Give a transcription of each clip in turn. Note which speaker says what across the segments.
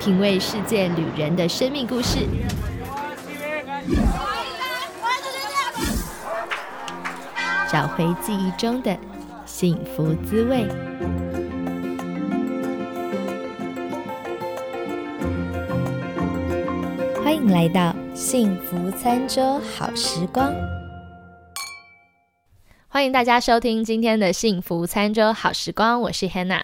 Speaker 1: 品味世界旅人的生命故事，找回记忆中的幸福滋味。欢迎来到幸福餐桌好时光。欢迎大家收听今天的幸福餐桌好时光，我是 Hannah。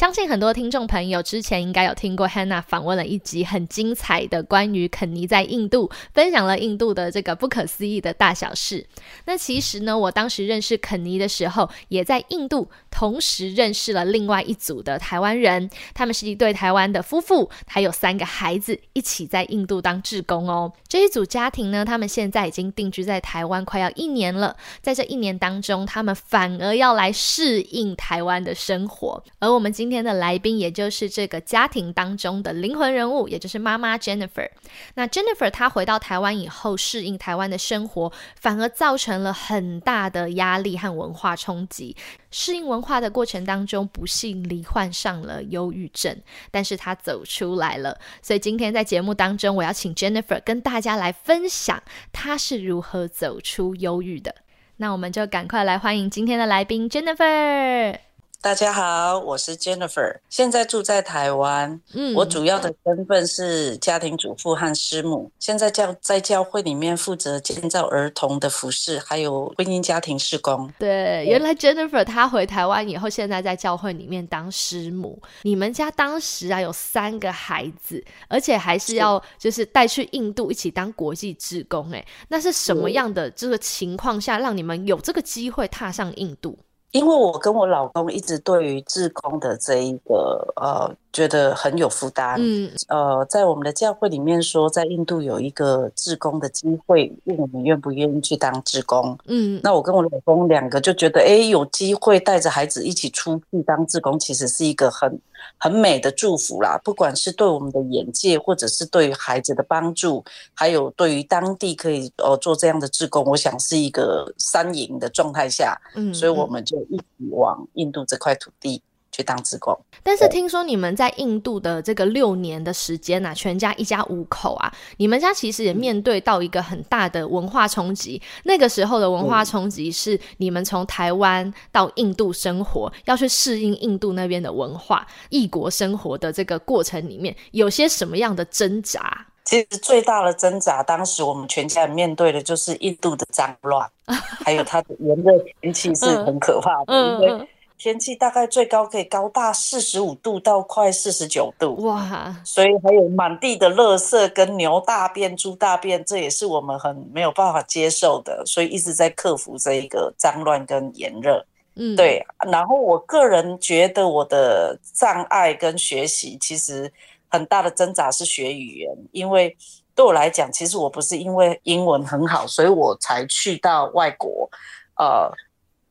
Speaker 1: 相信很多听众朋友之前应该有听过 Hannah 访问了一集很精彩的关于肯尼在印度分享了印度的这个不可思议的大小事。那其实呢，我当时认识肯尼的时候，也在印度同时认识了另外一组的台湾人，他们是一对台湾的夫妇，还有三个孩子一起在印度当志工哦。这一组家庭呢，他们现在已经定居在台湾快要一年了，在这一年当中，他们反而要来适应台湾的生活，而我们。今今天的来宾，也就是这个家庭当中的灵魂人物，也就是妈妈 Jennifer。那 Jennifer 她回到台湾以后，适应台湾的生活，反而造成了很大的压力和文化冲击。适应文化的过程当中，不幸罹患上了忧郁症，但是她走出来了。所以今天在节目当中，我要请 Jennifer 跟大家来分享她是如何走出忧郁的。那我们就赶快来欢迎今天的来宾 Jennifer。
Speaker 2: 大家好，我是 Jennifer，现在住在台湾。嗯，我主要的身份是家庭主妇和师母。现在教在教会里面负责建造儿童的服饰，还有婚姻家庭施工。
Speaker 1: 对，原来 Jennifer 她回台湾以后，现在在教会里面当师母。你们家当时啊有三个孩子，而且还是要就是带去印度一起当国际职工。哎，那是什么样的这个情况下，让你们有这个机会踏上印度？
Speaker 2: 因为我跟我老公一直对于自工的这一个呃。觉得很有负担。嗯，呃，在我们的教会里面说，在印度有一个志工的机会，问我们愿不愿意去当志工。嗯，那我跟我老公两个就觉得，哎，有机会带着孩子一起出去当志工，其实是一个很很美的祝福啦。不管是对我们的眼界，或者是对于孩子的帮助，还有对于当地可以呃做这样的志工，我想是一个三赢的状态下。嗯，所以我们就一起往印度这块土地。去当职工，
Speaker 1: 但是听说你们在印度的这个六年的时间呐，全家一家五口啊，你们家其实也面对到一个很大的文化冲击。那个时候的文化冲击是你们从台湾到印度生活，要去适应印度那边的文化，异国生活的这个过程里面，有些什么样的挣扎？
Speaker 2: 其实最大的挣扎，当时我们全家人面对的就是印度的脏乱，还有它的炎热天气是很可怕的，因为。天气大概最高可以高大四十五度到快四十九度，哇！所以还有满地的垃圾跟牛大便、猪大便，这也是我们很没有办法接受的，所以一直在克服这一个脏乱跟炎热。嗯，对。然后我个人觉得我的障碍跟学习，其实很大的挣扎是学语言，因为对我来讲，其实我不是因为英文很好，所以我才去到外国。呃，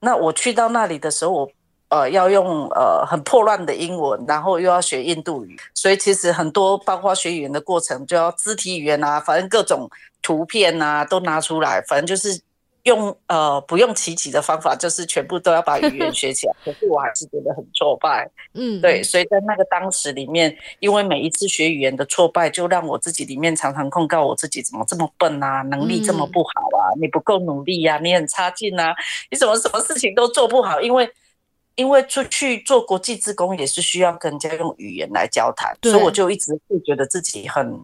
Speaker 2: 那我去到那里的时候，我呃，要用呃很破乱的英文，然后又要学印度语，所以其实很多包括学语言的过程，就要肢体语言啊，反正各种图片啊都拿出来，反正就是用呃不用奇奇的方法，就是全部都要把语言学起来。可是我还是觉得很挫败，嗯，对，所以在那个当时里面，因为每一次学语言的挫败，就让我自己里面常常控告我自己，怎么这么笨啊，能力这么不好啊，你不够努力呀，你很差劲啊，你怎么什么事情都做不好，因为。因为出去做国际职工也是需要跟人家用语言来交谈，所以我就一直会觉得自己很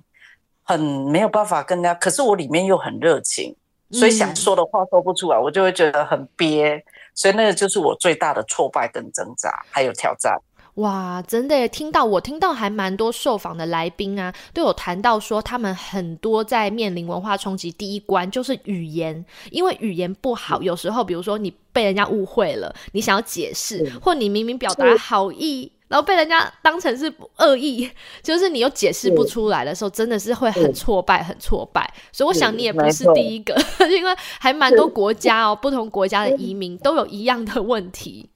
Speaker 2: 很没有办法跟人家。可是我里面又很热情，所以想说的话说不出来，我就会觉得很憋。所以那个就是我最大的挫败跟挣扎，还有挑战。
Speaker 1: 哇，真的听到我听到还蛮多受访的来宾啊，都有谈到说他们很多在面临文化冲击，第一关就是语言，因为语言不好，有时候比如说你被人家误会了，你想要解释，或你明明表达好意，然后被人家当成是恶意，就是你又解释不出来的时候，真的是会很挫败，很挫败。所以我想你也不是第一个，因为还蛮多国家哦，不同国家的移民都有一样的问题。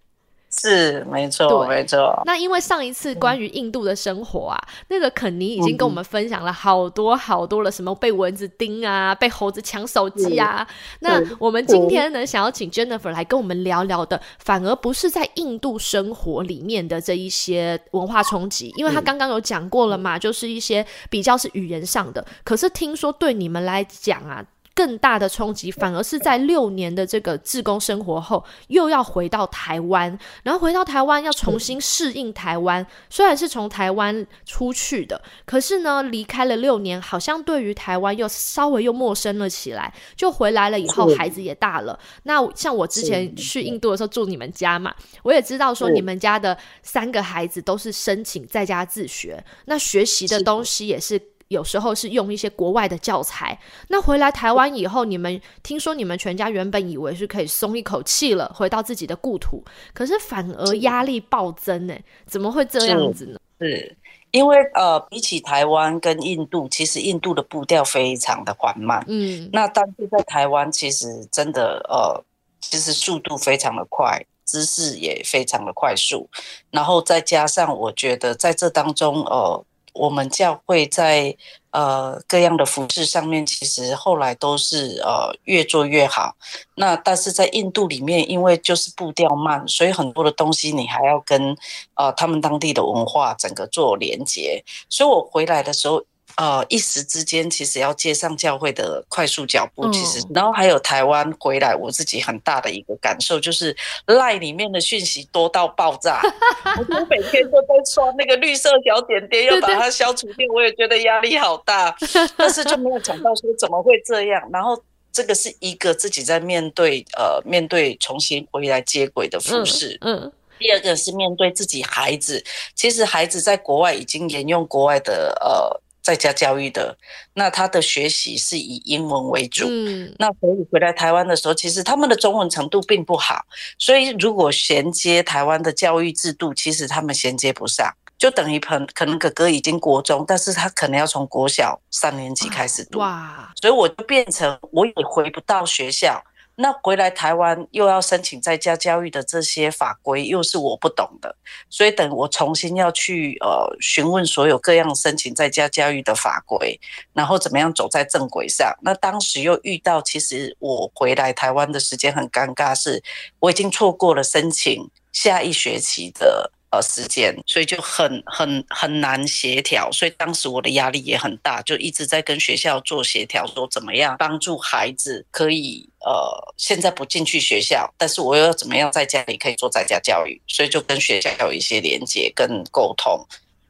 Speaker 2: 是没错，没错。
Speaker 1: 那因为上一次关于印度的生活啊，那个肯尼已经跟我们分享了好多好多了，什么被蚊子叮啊，被猴子抢手机啊。那我们今天呢，想要请 Jennifer 来跟我们聊聊的，反而不是在印度生活里面的这一些文化冲击，因为他刚刚有讲过了嘛，就是一些比较是语言上的。可是听说对你们来讲啊。更大的冲击，反而是在六年的这个自工生活后，又要回到台湾，然后回到台湾要重新适应台湾。虽然是从台湾出去的，可是呢，离开了六年，好像对于台湾又稍微又陌生了起来。就回来了以后，孩子也大了。那像我之前去印度的时候住你们家嘛，我也知道说你们家的三个孩子都是申请在家自学，那学习的东西也是。有时候是用一些国外的教材，那回来台湾以后，你们听说你们全家原本以为是可以松一口气了，回到自己的故土，可是反而压力暴增呢？怎么会这样子呢？
Speaker 2: 是因为呃，比起台湾跟印度，其实印度的步调非常的缓慢，嗯，那但是在台湾其实真的呃，其实速度非常的快，知识也非常的快速，然后再加上我觉得在这当中呃。我们教会在呃各样的服饰上面，其实后来都是呃越做越好。那但是在印度里面，因为就是步调慢，所以很多的东西你还要跟呃他们当地的文化整个做连接。所以我回来的时候。呃，一时之间，其实要接上教会的快速脚步，其实，然后还有台湾回来，我自己很大的一个感受就是赖里面的讯息多到爆炸，我每天都在刷那个绿色小点点，要把它消除掉，我也觉得压力好大，但是就没有想到说怎么会这样，然后这个是一个自己在面对呃面对重新回来接轨的复试，嗯，第二个是面对自己孩子，其实孩子在国外已经沿用国外的呃。在家教育的，那他的学习是以英文为主。嗯，那所以回来台湾的时候，其实他们的中文程度并不好，所以如果衔接台湾的教育制度，其实他们衔接不上，就等于可可能哥哥已经国中，但是他可能要从国小三年级开始读。哇，所以我就变成我也回不到学校。那回来台湾又要申请在家教育的这些法规，又是我不懂的，所以等我重新要去呃询问所有各样申请在家教育的法规，然后怎么样走在正轨上。那当时又遇到，其实我回来台湾的时间很尴尬，是我已经错过了申请下一学期的。呃，时间，所以就很很很难协调，所以当时我的压力也很大，就一直在跟学校做协调，说怎么样帮助孩子可以呃，现在不进去学校，但是我又要怎么样在家里可以做在家教育，所以就跟学校有一些连接跟沟通。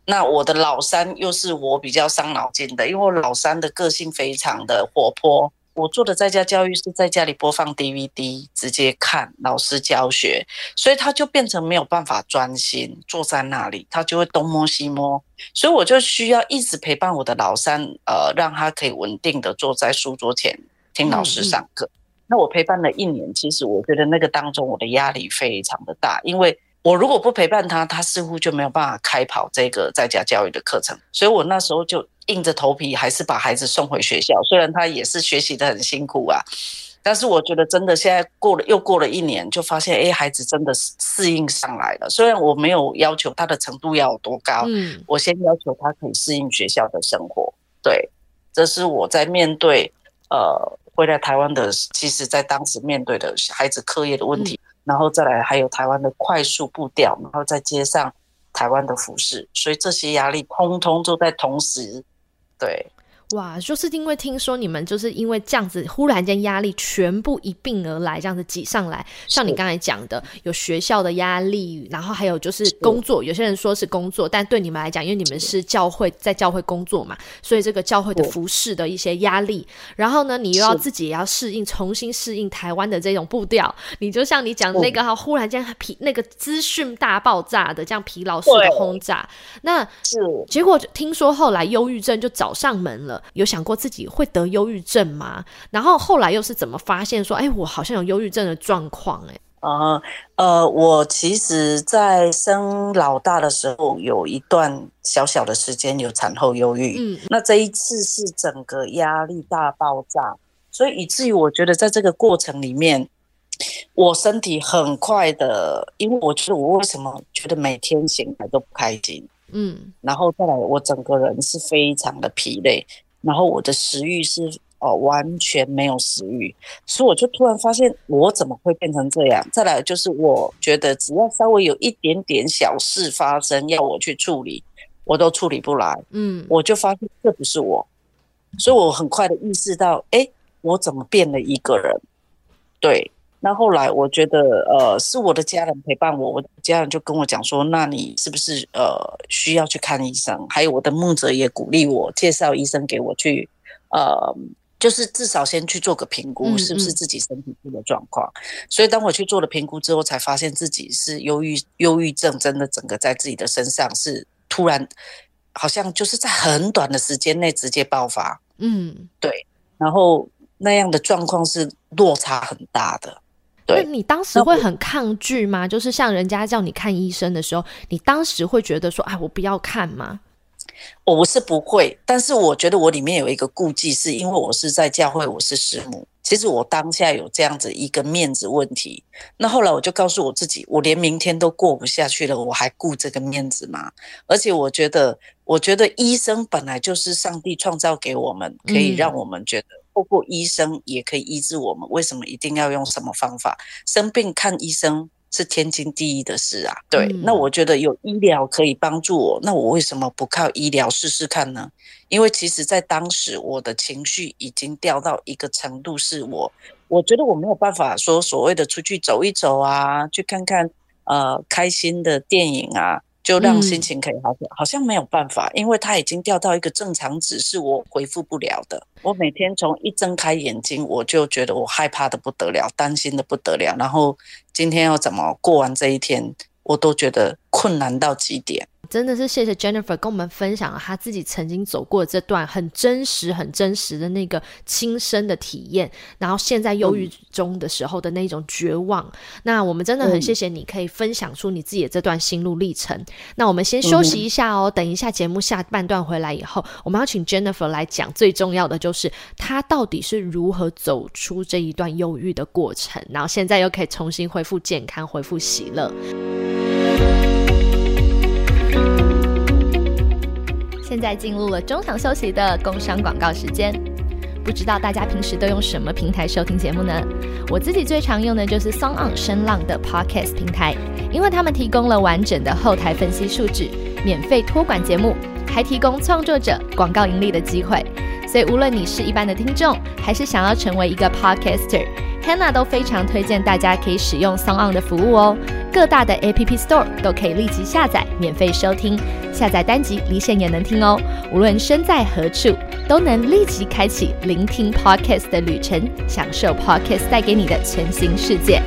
Speaker 2: 那我的老三又是我比较伤脑筋的，因为我老三的个性非常的活泼。我做的在家教育是在家里播放 DVD，直接看老师教学，所以他就变成没有办法专心坐在那里，他就会东摸西摸，所以我就需要一直陪伴我的老三，呃，让他可以稳定的坐在书桌前听老师上课。那我陪伴了一年，其实我觉得那个当中我的压力非常的大，因为我如果不陪伴他，他似乎就没有办法开跑这个在家教育的课程，所以我那时候就。硬着头皮还是把孩子送回学校，虽然他也是学习的很辛苦啊，但是我觉得真的现在过了又过了一年，就发现哎，孩子真的是适应上来了。虽然我没有要求他的程度要有多高，嗯，我先要求他可以适应学校的生活。对，这是我在面对呃回来台湾的，其实在当时面对的孩子课业的问题，然后再来还有台湾的快速步调，然后再接上台湾的服饰，所以这些压力通通都在同时。对。
Speaker 1: 哇，就是因为听说你们就是因为这样子，忽然间压力全部一并而来，这样子挤上来。像你刚才讲的，有学校的压力，然后还有就是工作。有些人说是工作，但对你们来讲，因为你们是教会，在教会工作嘛，所以这个教会的服饰的一些压力。然后呢，你又要自己也要适应，重新适应台湾的这种步调。你就像你讲那个哈，忽然间疲那个资讯大爆炸的这样疲劳式的轰炸。那结果听说后来忧郁症就找上门了。有想过自己会得忧郁症吗？然后后来又是怎么发现说，哎，我好像有忧郁症的状况？哎，
Speaker 2: 啊，呃，我其实，在生老大的时候，有一段小小的时间有产后忧郁。嗯，那这一次是整个压力大爆炸，所以以至于我觉得，在这个过程里面，我身体很快的，因为我觉得我为什么觉得每天醒来都不开心，嗯，然后再来我整个人是非常的疲累，然后我的食欲是哦完全没有食欲，所以我就突然发现我怎么会变成这样？再来就是我觉得只要稍微有一点点小事发生要我去处理，我都处理不来，嗯，我就发现这不是我，所以我很快的意识到，哎，我怎么变了一个人？对。那后来我觉得，呃，是我的家人陪伴我，我的家人就跟我讲说，那你是不是呃需要去看医生？还有我的牧者也鼓励我，介绍医生给我去，呃，就是至少先去做个评估，是不是自己身体出了状况？所以当我去做了评估之后，才发现自己是忧郁，忧郁症真的整个在自己的身上是突然，好像就是在很短的时间内直接爆发。嗯，对，然后那样的状况是落差很大的。
Speaker 1: 那你当时会很抗拒吗？就是像人家叫你看医生的时候，你当时会觉得说：“哎，我不要看吗？”
Speaker 2: 我不是不会，但是我觉得我里面有一个顾忌，是因为我是在教会，我是师母。其实我当下有这样子一个面子问题。那后来我就告诉我自己，我连明天都过不下去了，我还顾这个面子吗？而且我觉得，我觉得医生本来就是上帝创造给我们，可以让我们觉得。透过医生也可以医治我们，为什么一定要用什么方法？生病看医生是天经地义的事啊。对，那我觉得有医疗可以帮助我，那我为什么不靠医疗试试看呢？因为其实，在当时我的情绪已经掉到一个程度，是我我觉得我没有办法说所谓的出去走一走啊，去看看呃开心的电影啊。就让心情可以好点，好像没有办法，因为它已经掉到一个正常值，是我回复不了的。我每天从一睁开眼睛，我就觉得我害怕的不得了，担心的不得了，然后今天要怎么过完这一天，我都觉得困难到极点。
Speaker 1: 真的是谢谢 Jennifer 跟我们分享了他自己曾经走过的这段很真实、很真实的那个亲身的体验，然后现在忧郁中的时候的那种绝望。那我们真的很谢谢你可以分享出你自己的这段心路历程。那我们先休息一下哦，等一下节目下半段回来以后，我们要请 Jennifer 来讲最重要的就是他到底是如何走出这一段忧郁的过程，然后现在又可以重新恢复健康、恢复喜乐。现在进入了中场休息的工商广告时间，不知道大家平时都用什么平台收听节目呢？我自己最常用的就是 Song On 声浪的 Podcast 平台，因为他们提供了完整的后台分析数据，免费托管节目，还提供创作者广告盈利的机会。所以无论你是一般的听众，还是想要成为一个 Podcaster，Hannah 都非常推荐大家可以使用 Song On 的服务哦。各大的 App Store 都可以立即下载，免费收听。下载单集离线也能听哦。无论身在何处，都能立即开启聆听 Podcast 的旅程，享受 Podcast 带给你的全新世界。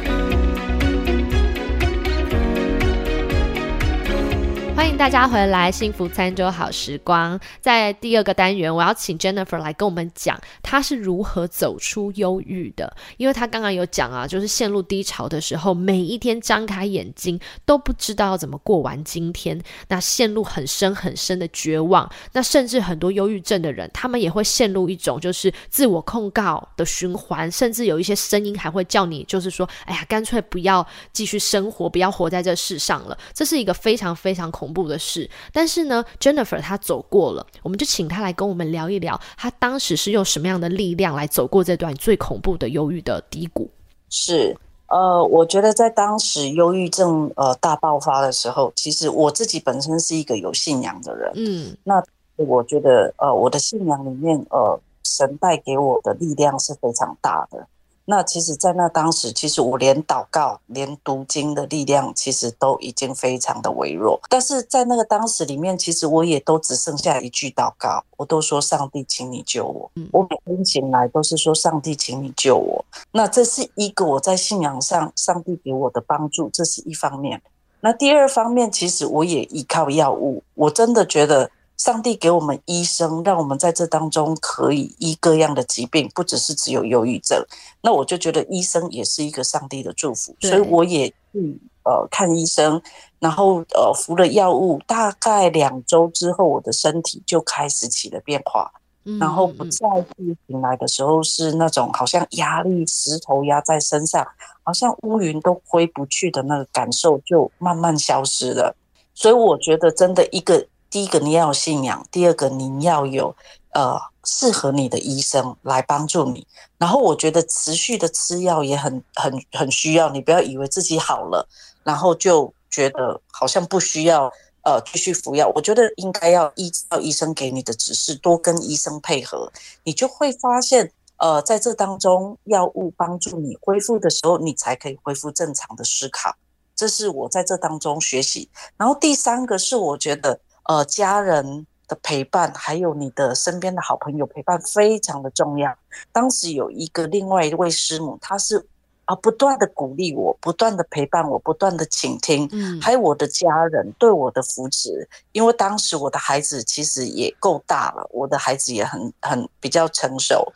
Speaker 1: 大家回来，幸福餐桌好时光。在第二个单元，我要请 Jennifer 来跟我们讲，她是如何走出忧郁的。因为她刚刚有讲啊，就是陷入低潮的时候，每一天张开眼睛都不知道要怎么过完今天，那陷入很深很深的绝望。那甚至很多忧郁症的人，他们也会陷入一种就是自我控告的循环，甚至有一些声音还会叫你，就是说，哎呀，干脆不要继续生活，不要活在这世上了。这是一个非常非常恐。怖的事，但是呢，Jennifer 她走过了，我们就请她来跟我们聊一聊，她当时是用什么样的力量来走过这段最恐怖的忧郁的低谷。
Speaker 2: 是，呃，我觉得在当时忧郁症呃大爆发的时候，其实我自己本身是一个有信仰的人，嗯，那我觉得呃我的信仰里面呃神带给我的力量是非常大的。那其实，在那当时，其实我连祷告、连读经的力量，其实都已经非常的微弱。但是在那个当时里面，其实我也都只剩下一句祷告，我都说：“上帝，请你救我。”我每天醒来都是说：“上帝，请你救我。”那这是一个我在信仰上上帝给我的帮助，这是一方面。那第二方面，其实我也依靠药物，我真的觉得。上帝给我们医生，让我们在这当中可以医各样的疾病，不只是只有忧郁症。那我就觉得医生也是一个上帝的祝福，所以我也去呃看医生，然后呃服了药物，大概两周之后，我的身体就开始起了变化。然后不再是醒来的时候是那种好像压力石头压在身上，好像乌云都挥不去的那个感受就慢慢消失了。所以我觉得真的一个第一个你要有信仰，第二个你要有呃适合你的医生来帮助你。然后我觉得持续的吃药也很很很需要，你不要以为自己好了，然后就觉得好像不需要。呃，继续服药，我觉得应该要依照医生给你的指示，多跟医生配合，你就会发现，呃，在这当中，药物帮助你恢复的时候，你才可以恢复正常的思考。这是我在这当中学习。然后第三个是，我觉得，呃，家人的陪伴，还有你的身边的好朋友陪伴，非常的重要。当时有一个另外一位师母，她是。啊，不断的鼓励我，不断的陪伴我，不断的倾听，嗯，还有我的家人对我的扶持。因为当时我的孩子其实也够大了，我的孩子也很很比较成熟。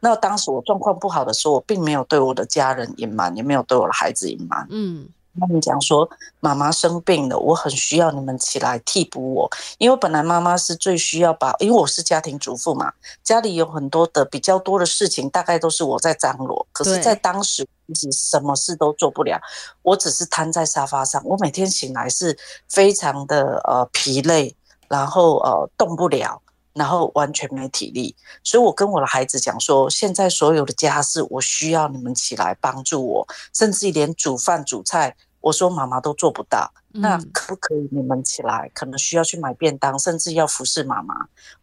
Speaker 2: 那当时我状况不好的时候，我并没有对我的家人隐瞒，也没有对我的孩子隐瞒，嗯。他们讲说，妈妈生病了，我很需要你们起来替补我，因为本来妈妈是最需要把，因为我是家庭主妇嘛，家里有很多的比较多的事情，大概都是我在张罗。可是，在当时，自己什么事都做不了，我只是瘫在沙发上。我每天醒来是非常的呃疲累，然后呃动不了，然后完全没体力。所以我跟我的孩子讲说，现在所有的家事，我需要你们起来帮助我，甚至连煮饭煮菜。我说妈妈都做不到，那可不可以你们起来？可能需要去买便当，甚至要服侍妈妈。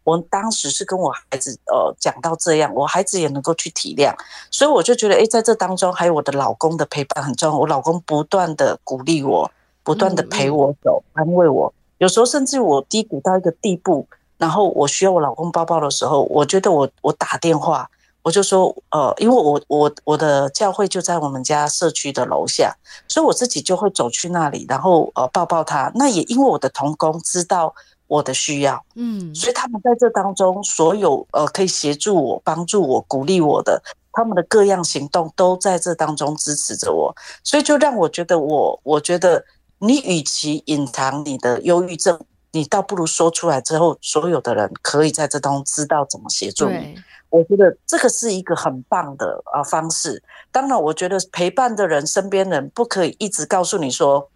Speaker 2: 我当时是跟我孩子呃讲到这样，我孩子也能够去体谅，所以我就觉得，哎，在这当中还有我的老公的陪伴很重要。我老公不断的鼓励我，不断的陪我走，安慰我。有时候甚至我低谷到一个地步，然后我需要我老公抱抱的时候，我觉得我我打电话。我就说，呃，因为我我我的教会就在我们家社区的楼下，所以我自己就会走去那里，然后呃抱抱他。那也因为我的同工知道我的需要，嗯，所以他们在这当中，所有呃可以协助我、帮助我、鼓励我的，他们的各样行动都在这当中支持着我，所以就让我觉得，我我觉得你与其隐藏你的忧郁症，你倒不如说出来之后，所有的人可以在这当中知道怎么协助你。我觉得这个是一个很棒的啊方式。当然，我觉得陪伴的人、身边人不可以一直告诉你说：“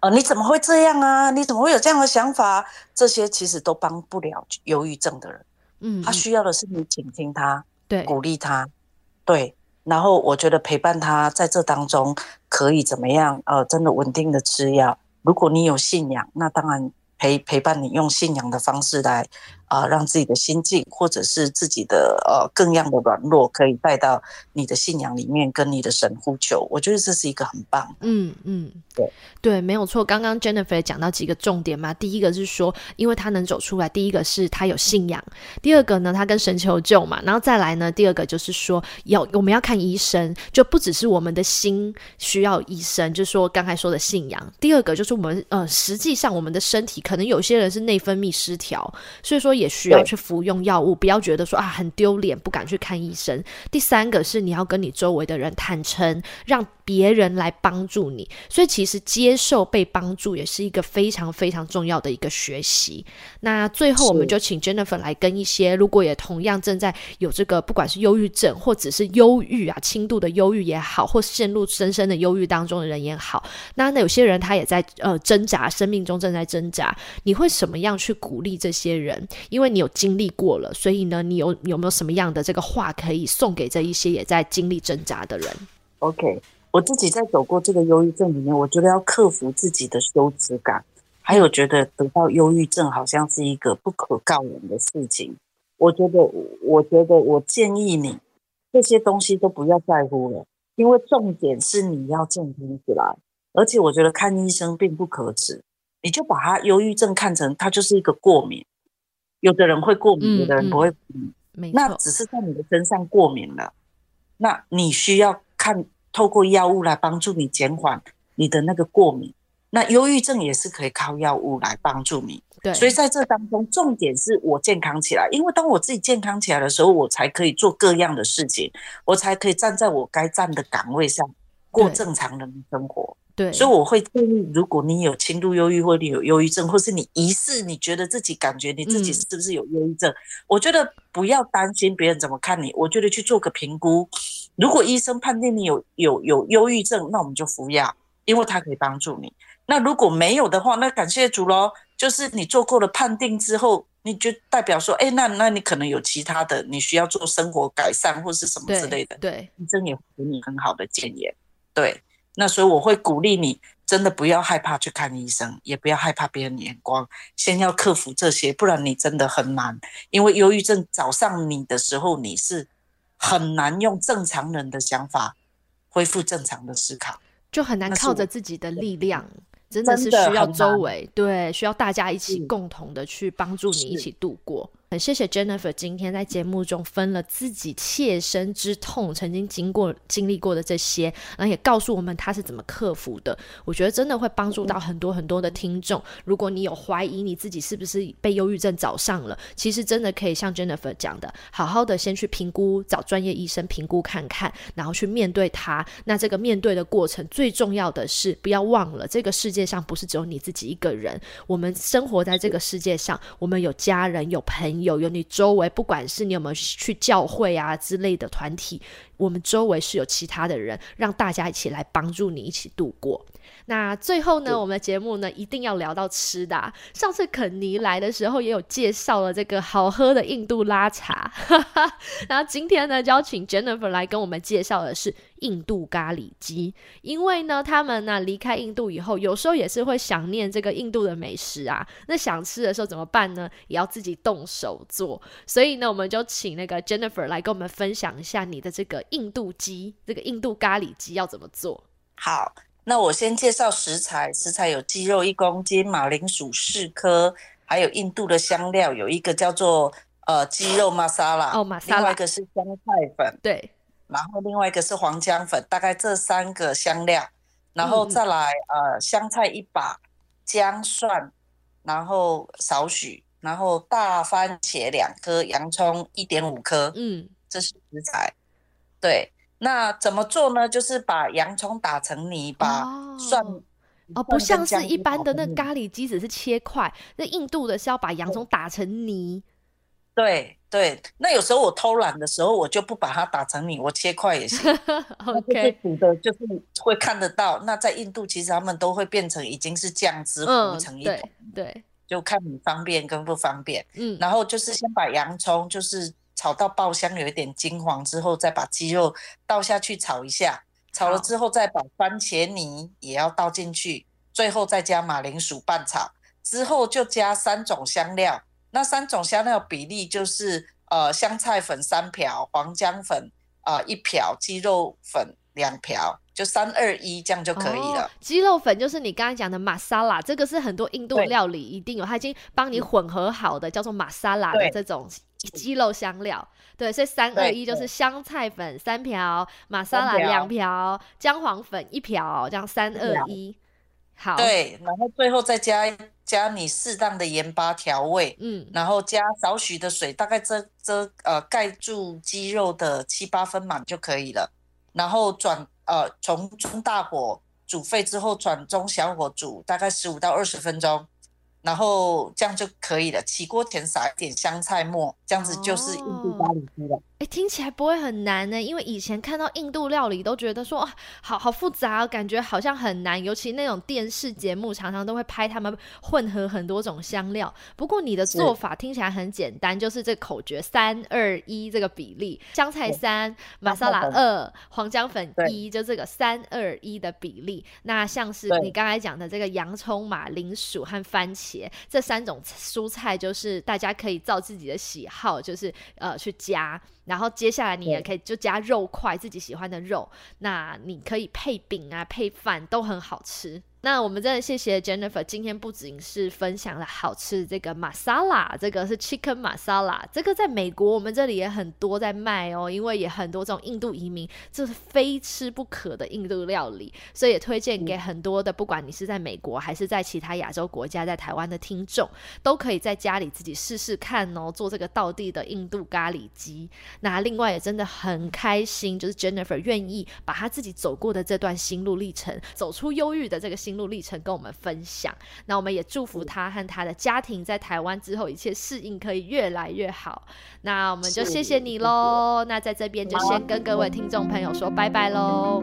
Speaker 2: 呃，你怎么会这样啊？你怎么会有这样的想法？”这些其实都帮不了忧郁症的人。嗯，他需要的是你倾听他，
Speaker 1: 对，
Speaker 2: 鼓励他，对。然后我觉得陪伴他在这当中可以怎么样？呃，真的稳定的吃药。如果你有信仰，那当然陪陪伴你用信仰的方式来。啊，让自己的心境，或者是自己的呃更样的软弱，可以带到你的信仰里面，跟你的神呼求。我觉得这是一个很棒。嗯嗯，对
Speaker 1: 对，没有错。刚刚 Jennifer 讲到几个重点嘛，第一个是说，因为他能走出来，第一个是他有信仰，第二个呢，他跟神求救嘛，然后再来呢，第二个就是说，要我们要看医生，就不只是我们的心需要医生，就是说刚才说的信仰。第二个就是我们呃，实际上我们的身体可能有些人是内分泌失调，所以说。也需要去服用药物，不要觉得说啊很丢脸，不敢去看医生。第三个是你要跟你周围的人坦诚，让。别人来帮助你，所以其实接受被帮助也是一个非常非常重要的一个学习。那最后，我们就请 Jennifer 来跟一些如果也同样正在有这个不管是忧郁症或者是忧郁啊，轻度的忧郁也好，或陷入深深的忧郁当中的人也好，那那有些人他也在呃挣扎，生命中正在挣扎，你会什么样去鼓励这些人？因为你有经历过了，所以呢，你有有没有什么样的这个话可以送给这一些也在经历挣扎的人
Speaker 2: ？OK。我自己在走过这个忧郁症里面，我觉得要克服自己的羞耻感，还有觉得得到忧郁症好像是一个不可告人的事情。我觉得，我觉得，我建议你这些东西都不要在乎了，因为重点是你要健康起来。而且，我觉得看医生并不可耻，你就把它忧郁症看成它就是一个过敏。有的人会过敏，有的人不会。嗯，那只是在你的身上过敏了，那你需要看。透过药物来帮助你减缓你的那个过敏，那忧郁症也是可以靠药物来帮助你。
Speaker 1: 对，
Speaker 2: 所以在这当中，重点是我健康起来，因为当我自己健康起来的时候，我才可以做各样的事情，我才可以站在我该站的岗位上过正常人的生活。
Speaker 1: 对，
Speaker 2: 所以我会建议，如果你有轻度忧郁，或你有忧郁症，或是你疑似你觉得自己感觉你自己是不是有忧郁症，我觉得不要担心别人怎么看你，我觉得去做个评估。如果医生判定你有有有忧郁症，那我们就服药，因为它可以帮助你。那如果没有的话，那感谢主喽，就是你做过了判定之后。你就代表说，哎，那那你可能有其他的，你需要做生活改善或是什么之类的。
Speaker 1: 对，
Speaker 2: 医生也会给你很好的建议。对，那所以我会鼓励你，真的不要害怕去看医生，也不要害怕别人眼光，先要克服这些，不然你真的很难。因为忧郁症找上你的时候，你是很难用正常人的想法恢复正常的思考，
Speaker 1: 就很难靠着自己的力量。真的是需要周围对，需要大家一起共同的去帮助你一起度过。很谢谢 Jennifer 今天在节目中分了自己切身之痛，曾经经过经历过的这些，然后也告诉我们他是怎么克服的。我觉得真的会帮助到很多很多的听众。如果你有怀疑你自己是不是被忧郁症找上了，其实真的可以像 Jennifer 讲的，好好的先去评估，找专业医生评估看看，然后去面对他。那这个面对的过程，最重要的是不要忘了，这个世界上不是只有你自己一个人。我们生活在这个世界上，我们有家人，有朋友。有有你周围，不管是你有没有去教会啊之类的团体，我们周围是有其他的人，让大家一起来帮助你一起度过。那最后呢，我们的节目呢一定要聊到吃的。上次肯尼来的时候也有介绍了这个好喝的印度拉茶，然后今天呢就要请 Jennifer 来跟我们介绍的是印度咖喱鸡。因为呢，他们呢离开印度以后，有时候也是会想念这个印度的美食啊。那想吃的时候怎么办呢？也要自己动手做。所以呢，我们就请那个 Jennifer 来跟我们分享一下你的这个印度鸡，这个印度咖喱鸡要怎么做。
Speaker 2: 好。那我先介绍食材，食材有鸡肉一公斤，马铃薯四颗，还有印度的香料，有一个叫做呃鸡肉玛莎拉，
Speaker 1: 哦玛莎拉，
Speaker 2: 另外一个是香菜粉，
Speaker 1: 对，
Speaker 2: 然后另外一个是黄姜粉，大概这三个香料，然后再来呃香菜一把，姜蒜，然后少许，然后大番茄两颗，洋葱一点五颗，嗯，这是食材，对。那怎么做呢？就是把洋葱打成泥，把蒜
Speaker 1: 哦，不像是一般的那咖喱鸡，只是切块。那印度的是要把洋葱打成泥。
Speaker 2: 对对，那有时候我偷懒的时候，我就不把它打成泥，我切块也行。
Speaker 1: OK，
Speaker 2: 煮的就是会看得到。那在印度，其实他们都会变成已经是酱汁糊成一
Speaker 1: 团，对，
Speaker 2: 就看你方便跟不方便。嗯，然后就是先把洋葱就是。炒到爆香，有一点金黄之后，再把鸡肉倒下去炒一下。炒了之后，再把番茄泥也要倒进去，最后再加马铃薯拌炒。之后就加三种香料，那三种香料比例就是呃香菜粉三瓢，黄姜粉啊一瓢，鸡肉粉两瓢，就三二一这样就可以了。
Speaker 1: 鸡肉粉就是你刚才讲的玛莎拉，这个是很多印度料理一定有，它已经帮你混合好的，叫做玛莎拉的这种。鸡肉香料，对，所以三二一就是香菜粉三瓢，玛莎拉两瓢，姜黄粉一瓢，这样三二一。好，
Speaker 2: 对，然后最后再加加你适当的盐巴调味，嗯，然后加少许的水，大概遮遮呃盖住鸡肉的七八分满就可以了。然后转呃从中大火煮沸之后转中小火煮，大概十五到二十分钟。然后这样就可以了。起锅前撒一点香菜末，这样子就是印度咖喱鸡了。
Speaker 1: 哎，听起来不会很难呢，因为以前看到印度料理都觉得说，好好复杂，哦感觉好像很难。尤其那种电视节目常常都会拍他们混合很多种香料。不过你的做法听起来很简单，就是这口诀三二一这个比例：香菜三，玛莎拉二，黄姜粉一，就这个三二一的比例。那像是你刚才讲的这个洋葱、马铃薯和番茄这三种蔬菜，就是大家可以照自己的喜好，就是呃去加。然后接下来你也可以就加肉块，自己喜欢的肉。那你可以配饼啊，配饭都很好吃。那我们真的谢谢 Jennifer，今天不仅是分享了好吃的这个玛莎拉，这个是 Chicken Masala，这个在美国我们这里也很多在卖哦，因为也很多这种印度移民，这是非吃不可的印度料理，所以也推荐给很多的，不管你是在美国还是在其他亚洲国家，在台湾的听众，都可以在家里自己试试看哦，做这个道地的印度咖喱鸡。那另外也真的很开心，就是 Jennifer 愿意把他自己走过的这段心路历程，走出忧郁的这个心。心路历程跟我们分享，那我们也祝福他和他的家庭在台湾之后一切适应可以越来越好。那我们就谢谢你喽。那在这边就先跟各位听众朋友说拜拜喽。